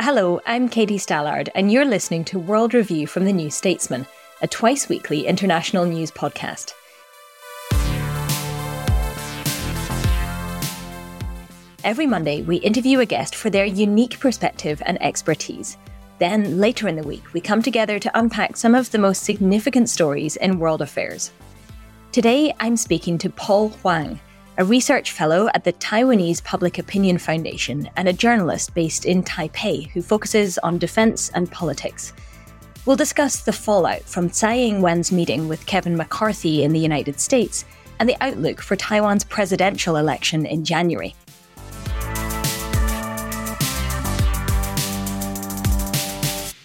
Hello, I'm Katie Stallard, and you're listening to World Review from The New Statesman, a twice weekly international news podcast. Every Monday, we interview a guest for their unique perspective and expertise. Then, later in the week, we come together to unpack some of the most significant stories in world affairs. Today, I'm speaking to Paul Huang, a research fellow at the Taiwanese Public Opinion Foundation and a journalist based in Taipei who focuses on defense and politics. We'll discuss the fallout from Tsai Ing wen's meeting with Kevin McCarthy in the United States and the outlook for Taiwan's presidential election in January.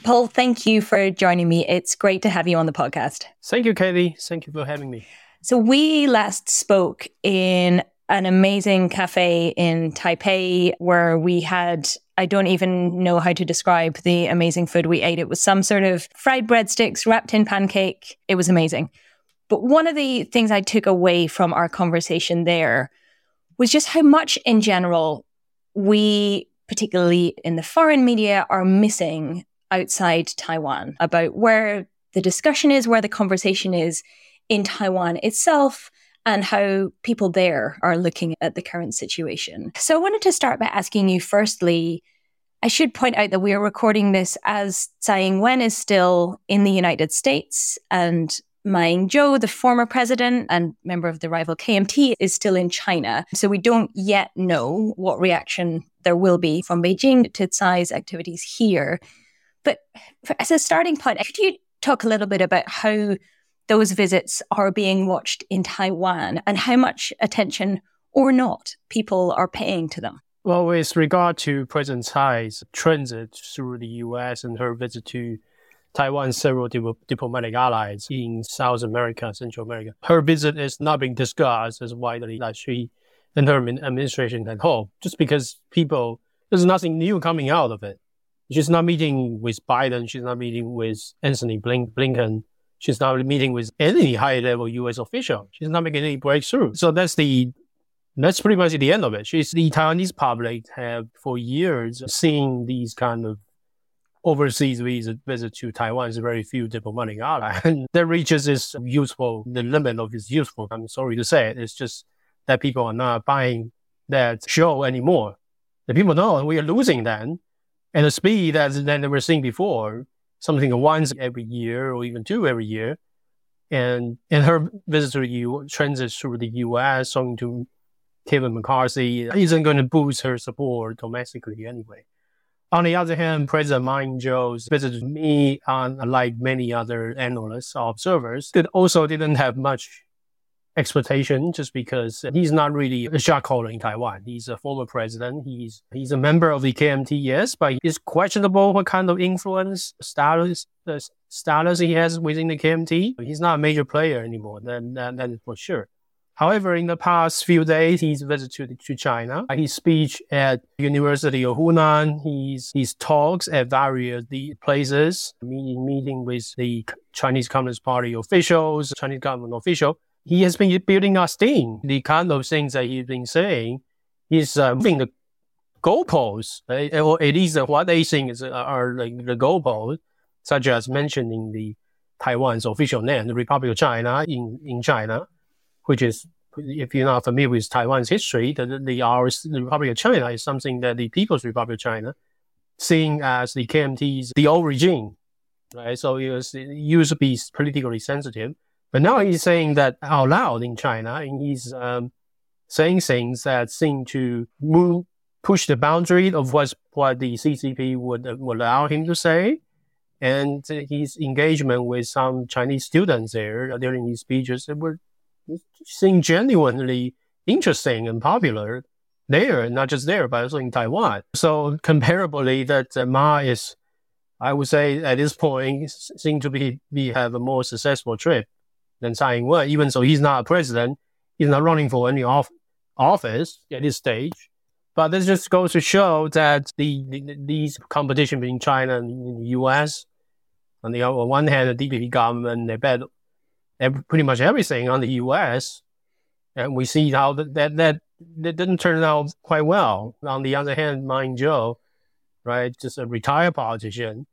Paul, thank you for joining me. It's great to have you on the podcast. Thank you, Katie. Thank you for having me. So we last spoke in an amazing cafe in Taipei where we had I don't even know how to describe the amazing food we ate. It was some sort of fried breadsticks wrapped in pancake. It was amazing. But one of the things I took away from our conversation there was just how much in general we, particularly in the foreign media, are missing outside Taiwan about where the discussion is, where the conversation is in Taiwan itself and how people there are looking at the current situation. So I wanted to start by asking you firstly, I should point out that we are recording this as Tsai Ing-wen is still in the United States and Ma Ying-jeou, the former president and member of the rival KMT, is still in China. So we don't yet know what reaction there will be from Beijing to Tsai's activities here. But as a starting point, could you talk a little bit about how those visits are being watched in Taiwan and how much attention or not people are paying to them? Well, with regard to President Tsai's transit through the U.S. and her visit to Taiwan's several diplomatic allies in South America, Central America, her visit is not being discussed as widely as she and her administration had hoped, just because people, there's nothing new coming out of it. She's not meeting with Biden. She's not meeting with Antony Blinken. She's not meeting with any high level US official. She's not making any breakthrough. So that's the that's pretty much the end of it. She's the Taiwanese public have for years seen these kind of overseas visit, visit to Taiwan's very few diplomatic allies. And that reaches its useful, the limit of its useful. I'm sorry to say it. It's just that people are not buying that show anymore. The people know we are losing then. And the speed that, that we were seeing before something once every year or even two every year. And and her visit to the U transit through the U.S. talking to Kevin McCarthy isn't going to boost her support domestically anyway. On the other hand, President Ma Ying-jeou's visit to me, unlike many other analysts or observers, that also didn't have much expectation just because he's not really a shot in Taiwan. He's a former president. He's he's a member of the KMT, yes, but it's questionable what kind of influence status the status he has within the KMT. He's not a major player anymore. Then that, that is for sure. However, in the past few days, he's visited to China. Uh, his speech at University of Hunan, his, his talks at various places, meeting, meeting with the Chinese Communist Party officials, Chinese government official he has been building up steam. The kind of things that he's been saying, is uh, moving the goalposts, or at least what they think is, uh, are like the goalposts, such as mentioning the Taiwan's official name, the Republic of China in, in China, which is, if you're not familiar with Taiwan's history, the, the, our, the Republic of China is something that the People's Republic of China, seen as the KMT's, the old regime, right? So it, was, it used to be politically sensitive. But now he's saying that out loud in China, and he's um, saying things that seem to move, push the boundary of what the CCP would, would allow him to say and his engagement with some Chinese students there during his speeches were seemed genuinely interesting and popular there, not just there, but also in Taiwan. So comparably, that uh, Ma is, I would say, at this point, seem to be, be have a more successful trip than Tsai Ing-wen. Even so, he's not a president, he's not running for any off, office at this stage. But this just goes to show that the, the these competition between China and the U.S on the on one hand, the DPP government they bet every, pretty much everything on the U.S. And we see how that, that that that didn't turn out quite well. On the other hand, Ma Ying-jeou, right, just a retired politician,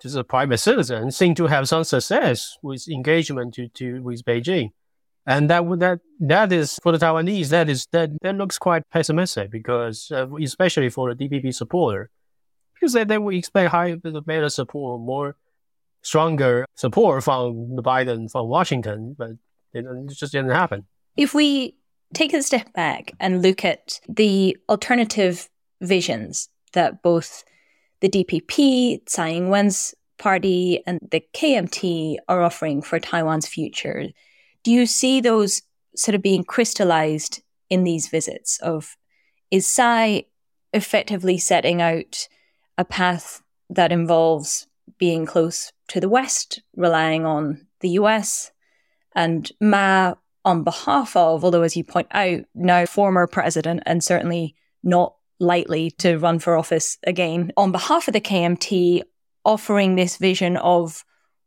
just a private citizen, seem to have some success with engagement to, to with Beijing. And that that that is for the Taiwanese. That is that that looks quite pessimistic because, uh, especially for the DPP supporter, because they, they would expect higher, better support, more stronger support from the Biden from Washington, but it, just didn't happen. If we take a step back and look at the alternative visions that both the DPP, Tsai Ing-wen's party, and the KMT are offering for Taiwan's future, do you see those sort of being crystallized in these visits? Of is Tsai effectively setting out a path that involves being close to the West, relying on the US, and Ma, on behalf of, although as you point out, now former president and certainly not likely to run for office again, on behalf of the KMT, offering this vision of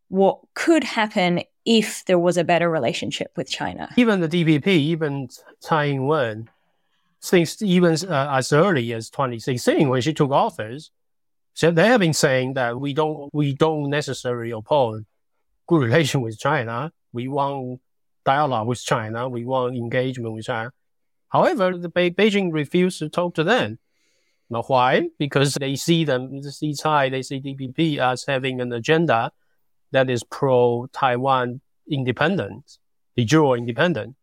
what could happen if there was a better relationship with China. Even the DPP, even Tsai Ing-wen, since even uh, as early as 2016 when she took office, so they have been saying that we don't we don't necessarily oppose good relation with China. We want dialogue with China. We want engagement with China. However, the Be- Beijing refused to talk to them. Now, why? Because they see them, they see Tsai, they see DPP as having an agenda that is pro-Taiwan independence, de jure independent.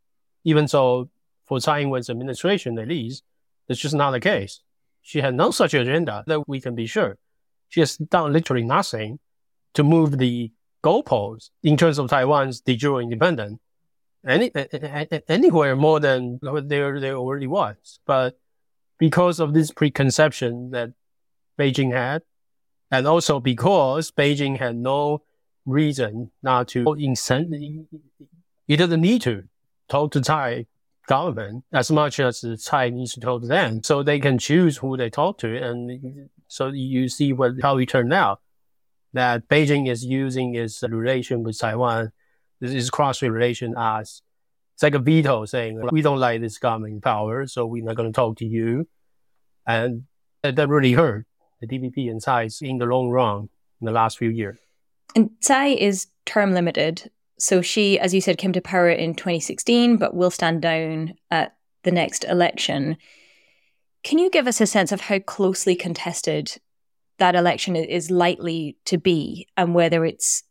Even so, for Tsai Ing-wen's administration, at least, that's just not the case. She had no such agenda that we can be sure. She has done literally nothing to move the goalposts in terms of Taiwan's de jure independence any, anywhere more than there, there already was. But because of this preconception that Beijing had, and also because Beijing had no reason not to it doesn't need to talk to Tsai government as much as the Tsai needs to talk to them. So they can choose who they talk to and so you see what how it turned out. That Beijing is using its relation with Taiwan, this is cross relation as it's like a veto saying we don't like this government power, so we're not going to talk to you, and that, that really hurt the DPP and Tsai in the long run in the last few years. And Tsai is term limited, so she, as you said, came to power in 2016, but will stand down at the next election. Can you give us a sense of how closely contested that election is likely to be and whether it's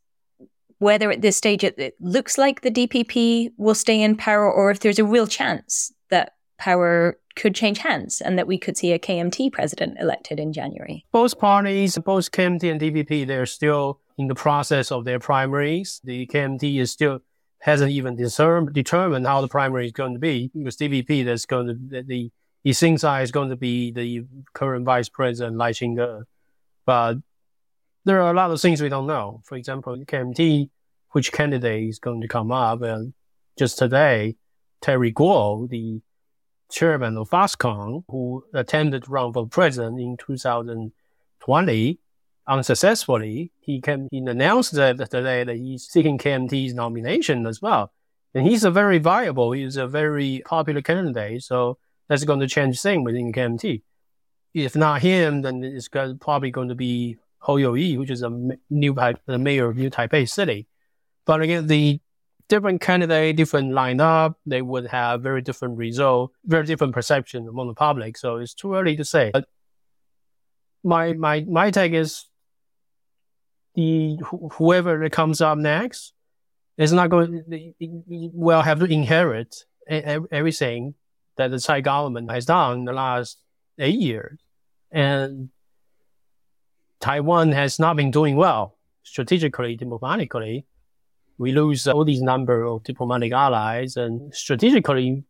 whether at this stage it, looks like the DPP will stay in power or if there's a real chance that power could change hands and that we could see a KMT president elected in January. Both parties, both KMT and DPP, they're still in the process of their primaries. The KMT is still hasn't even discern, determined how the primary is going to be because DPP that's going to the, the is going to be the current vice president, Lai Ching-te. But there are a lot of things we don't know. For example, KMT, which candidate is going to come up. And just today, Terry Gou, the chairman of Foxconn, who attempted run for president in 2020, unsuccessfully, he can he announced that today that he's seeking KMT's nomination as well. And he's a very viable, he's a very popular candidate. So that's going to change things within KMT. If not him, then it's probably going to be Hou Yu-ih, which is a new the mayor of New Taipei City. But again, the different candidate, different lineup, they would have very different result, very different perception among the public. So it's too early to say. But my my my take is the whoever that comes up next is not going to, will have to inherit everything that the Tsai government has done in the last eight years, and Taiwan has not been doing well strategically, diplomatically. We lose all these number of diplomatic allies, and strategically,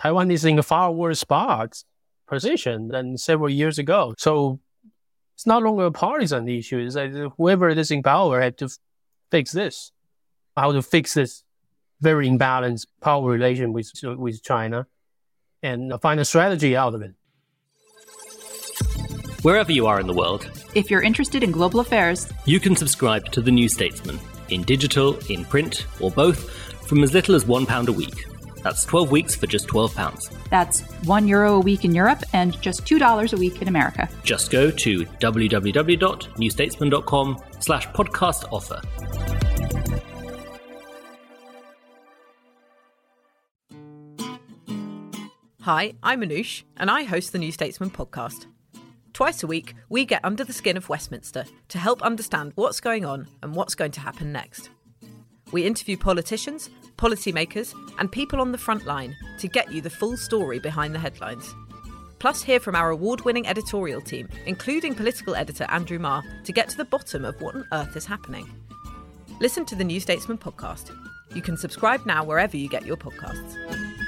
Taiwan is in a far worse spot position than several years ago. So it's not longer a partisan issue. It's like whoever is in power had to fix this, how to fix this very imbalanced power relation with with China, and find a strategy out of it. Wherever you are in the world, if you're interested in global affairs, you can subscribe to the New Statesman in digital, in print, or both from as little as one pound a week. That's 12 weeks for just £12. That's one euro a week in Europe and just $2 a week in America. Just go to www.newstatesman.com slash podcast offer. Hi, I'm Anoosh, and I host the New Statesman podcast. Twice a week, we get under the skin of Westminster to help understand what's going on and what's going to happen next. We interview politicians, policymakers, and people on the front line to get you the full story behind the headlines. Plus, hear from our award winning editorial team, including political editor Andrew Marr, to get to the bottom of what on earth is happening. Listen to the New Statesman podcast. You can subscribe now wherever you get your podcasts.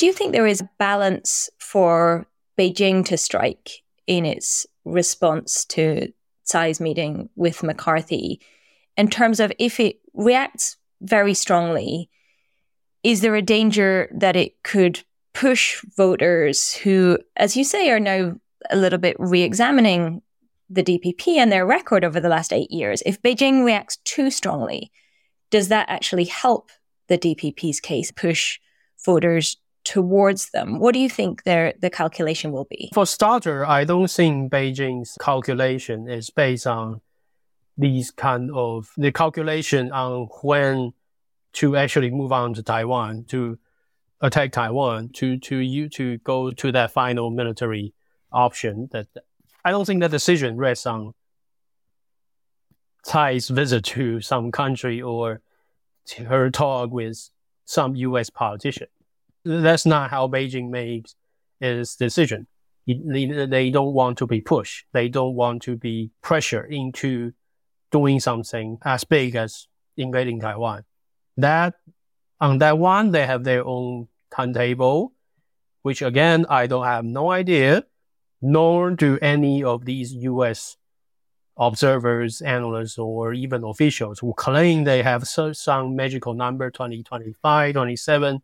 Do you think there is a balance for Beijing to strike in its response to Tsai's meeting with McCarthy in terms of if it reacts very strongly, is there a danger that it could push voters who, as you say, are now a little bit re examining the DPP and their record over the last eight years? If Beijing reacts too strongly, does that actually help the DPP's case push voters towards them. What do you think their the calculation will be? For starter, I don't think Beijing's calculation is based on these kind of the calculation on when to actually move on to Taiwan to attack Taiwan to to you to go to that final military option. That I don't think that decision rests on Tsai's visit to some country or her talk with some U.S. politician that's not how Beijing makes its decision. They, don't want to be pushed. They don't want to be pressured into doing something as big as invading Taiwan. That on that one, they have their own timetable, which again, I don't have no idea, nor do any of these U.S. observers, analysts, or even officials who claim they have some magical number 2025, 27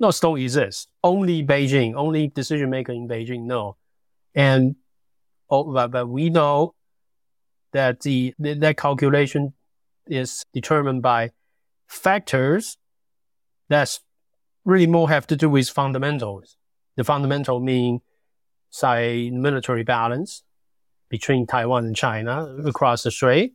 no, don't exist. Only Beijing, only decision maker in Beijing know. And oh, but, but we know that the that calculation is determined by factors that's really more have to do with fundamentals. The fundamental mean, say, military balance between Taiwan and China across the strait,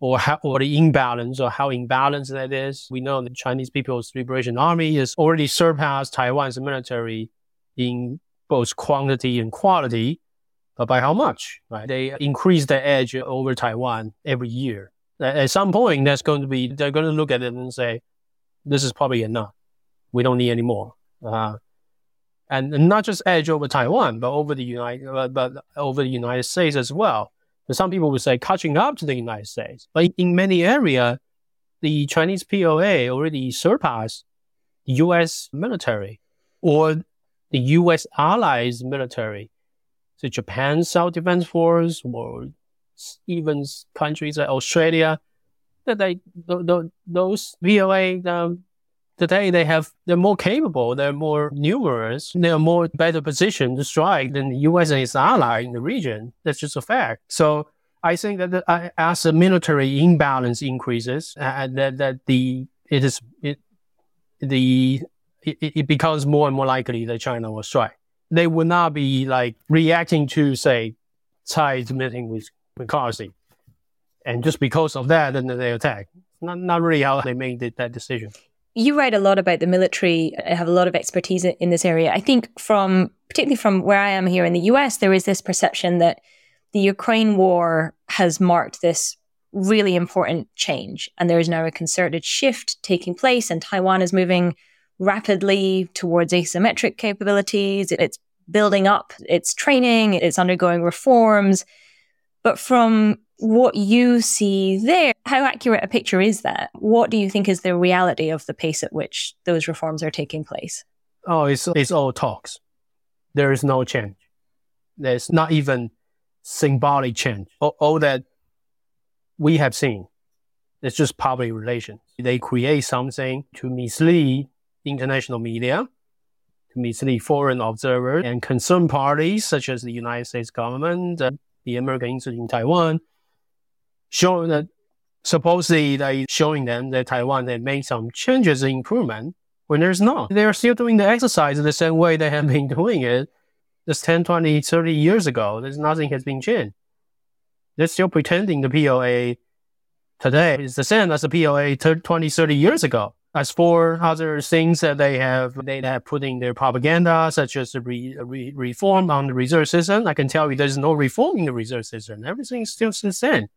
or how, or the imbalance or how imbalanced that is. We know the Chinese People's Liberation Army has already surpassed Taiwan's military in both quantity and quality, but by how much? Right? They increase their edge over Taiwan every year. At some point, that's going to be they're going to look at it and say, "This is probably enough. We don't need any more." Uh, and not just edge over Taiwan, but over the United, uh, but over the United States as well. Some people would say catching up to the United States. But in many areas, the Chinese PLA already surpassed the U.S. military or the U.S. allies military, so Japan's self-defense Force or even countries like Australia, that they those um, today they have they're more capable, they're more numerous, they're more better positioned to strike than the U.S. and its ally in the region. That's just a fact. So I think that the, as the military imbalance increases, uh, that that the it is it the it, it becomes more and more likely that China will strike. They will not be like reacting to say Tsai's meeting with McCarthy, and just because of that, then they attack. Not not really how they made that decision. You write a lot about the military. I have a lot of expertise in this area. I think from particularly from where I am here in the US, there is this perception that the Ukraine war has marked this really important change, and there is now a concerted shift taking place, and Taiwan is moving rapidly towards asymmetric capabilities. It's building up its training, it's undergoing reforms. But from what you see there, how accurate a picture is that? What do you think is the reality of the pace at which those reforms are taking place? Oh, it's, it's all talks. There is no change. There's not even symbolic change. All, all that we have seen, it's just public relations. They create something to mislead international media, to mislead foreign observers and concerned parties such as the United States government, uh, the American Institute in Taiwan, showing that supposedly they showing them that Taiwan had made some changes in improvement when there's not. They're still doing the exercise in the same way they have been doing it just 10, 20, 30 years ago. There's nothing has been changed. They're still pretending the PLA today is the same as the PLA 20, 30 years ago. As for other things that they have, they have put in their propaganda, such as the re, re, reform on the reserve system. I can tell you there's no reform in the reserve system. Everything is still the same.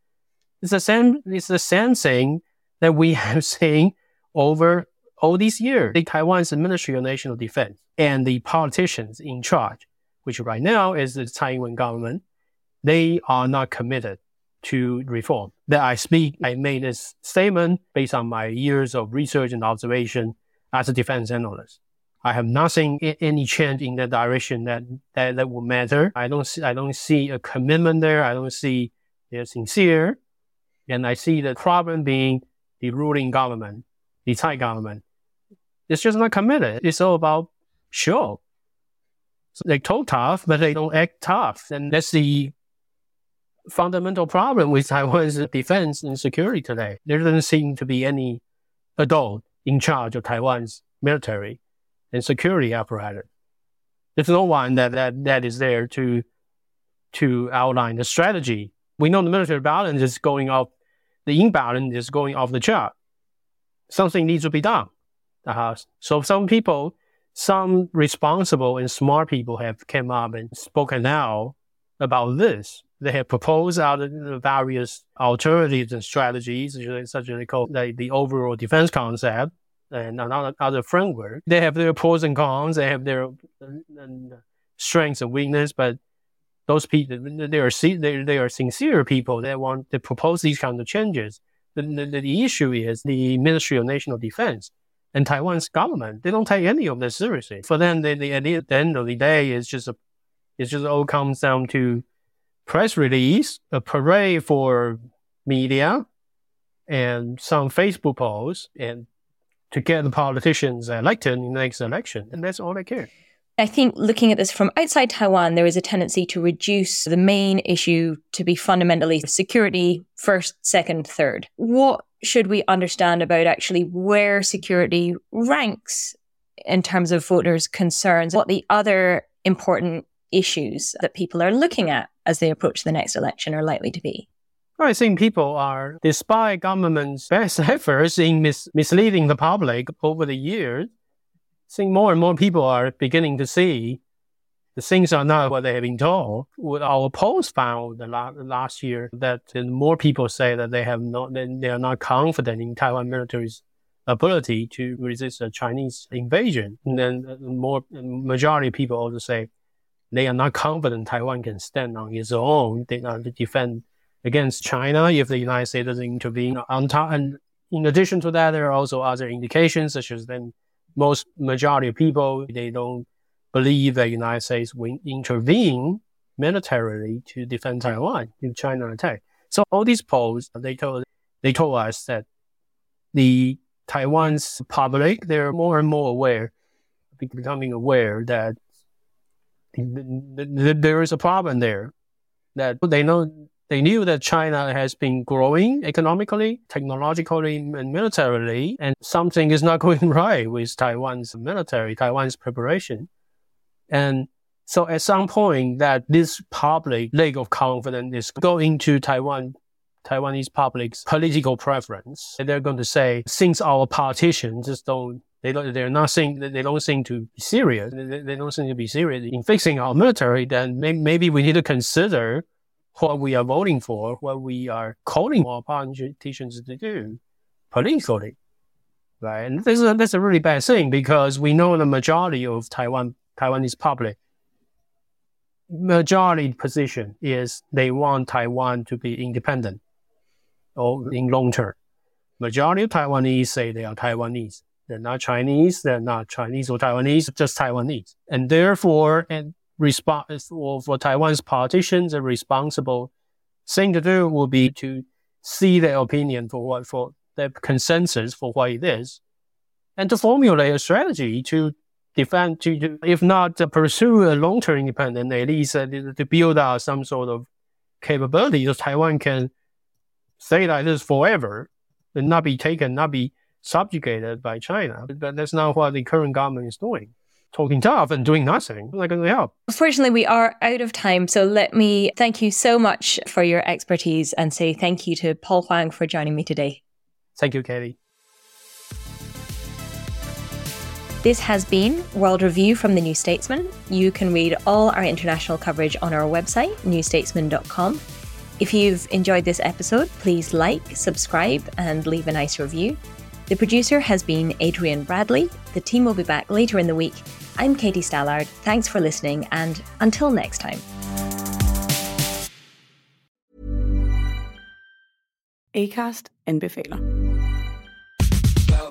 It's the same. It's the same thing that we have seen over all these years. The Taiwan's Ministry of National Defense and the politicians in charge, which right now is the Taiwan government, they are not committed to reform. That I speak, I made this statement based on my years of research and observation as a defense analyst. I have nothing, any change in that direction that, that, that will matter. I don't see, I don't see a commitment there. I don't see they're sincere. And I see the problem being the ruling government, the Tsai government. It's just not committed. It's all about show. So they talk tough, but they don't act tough. And that's the fundamental problem with Taiwan's defense and security today. There doesn't seem to be any adult in charge of Taiwan's military and security apparatus. There's no one that, that, that is there to, to outline the strategy. We know the military balance is going off, the imbalance is going off the chart. Something needs to be done. Uh, so some people, some responsible and smart people have come up and spoken out about this they have proposed out various alternatives and strategies, such as they call the, the overall defense concept and another other framework. They have their pros and cons. They have their strengths and weaknesses, but those people, they are, they, they are sincere people that want to propose these kinds of changes. The, the, the issue is the Ministry of National Defense and Taiwan's government. They don't take any of this seriously. For them, they, they, at the end of the day, it's just a, it just all comes down to press release, a parade for media, and some Facebook posts, and to get the politicians elected in the next election. And that's all they care. I think looking at this from outside Taiwan, there is a tendency to reduce the main issue to be fundamentally security first, second, third. What should we understand about actually where security ranks in terms of voters' concerns? What the other important issues that people are looking at as they approach the next election are likely to be? I think people are, despite government's best efforts in mis- misleading the public over the years, I think more and more people are beginning to see the things are not what they have been told. What our polls found last year that uh, more people say that they have not, they are not confident in Taiwan military's ability to resist a Chinese invasion. And then uh, more majority of people also say they are not confident Taiwan can stand on its own. They to defend against China if the United States doesn't intervene. On top, and in addition to that, there are also other indications, such as then most majority of people they don't believe that United States will intervene militarily to defend Taiwan if China attack. So all these polls they told they told us that the Taiwan's public they're more and more aware, becoming aware that there is a problem there. That they know they knew that China has been growing economically, technologically, and militarily, and something is not going right with Taiwan's military, Taiwan's preparation. And so at some point that this public lack of confidence is going to Taiwan, Taiwanese public's political preference. And they're going to say, since our politicians just don't they don't, they're not saying, they don't seem to be serious. They, they don't seem to be serious in fixing our military. Then may, maybe we need to consider what we are voting for, what we are calling our politicians to do politically. Right. And this is a, that's a really bad thing because we know the majority of Taiwan, Taiwanese public, majority position is they want Taiwan to be independent or in long term. Majority of Taiwanese say they are Taiwanese. They're not Chinese. They're not Chinese or Taiwanese, just Taiwanese. And therefore, and response or for Taiwan's politicians, a responsible. Thing to do will be to see their opinion for what, for their consensus for what it is, and to formulate a strategy to defend, to, if not to pursue a long-term independence, at least uh, to build out some sort of capability. That Taiwan can stay like this forever and not be taken, not be subjugated by China. But that's not what the current government is doing talking tough and doing nothing. To help. Unfortunately, we are out of time. So let me thank you so much for your expertise and say thank you to Paul Huang for joining me today. Thank you, Katie. This has been World Review from the New Statesman. You can read all our international coverage on our website, newstatesman.com. If you've enjoyed this episode, please like, subscribe, and leave a nice review. The producer has been Adrian Bradley. The team will be back later in the week. I'm Katie Stallard. Thanks for listening, and until next time. Acast anbefaler.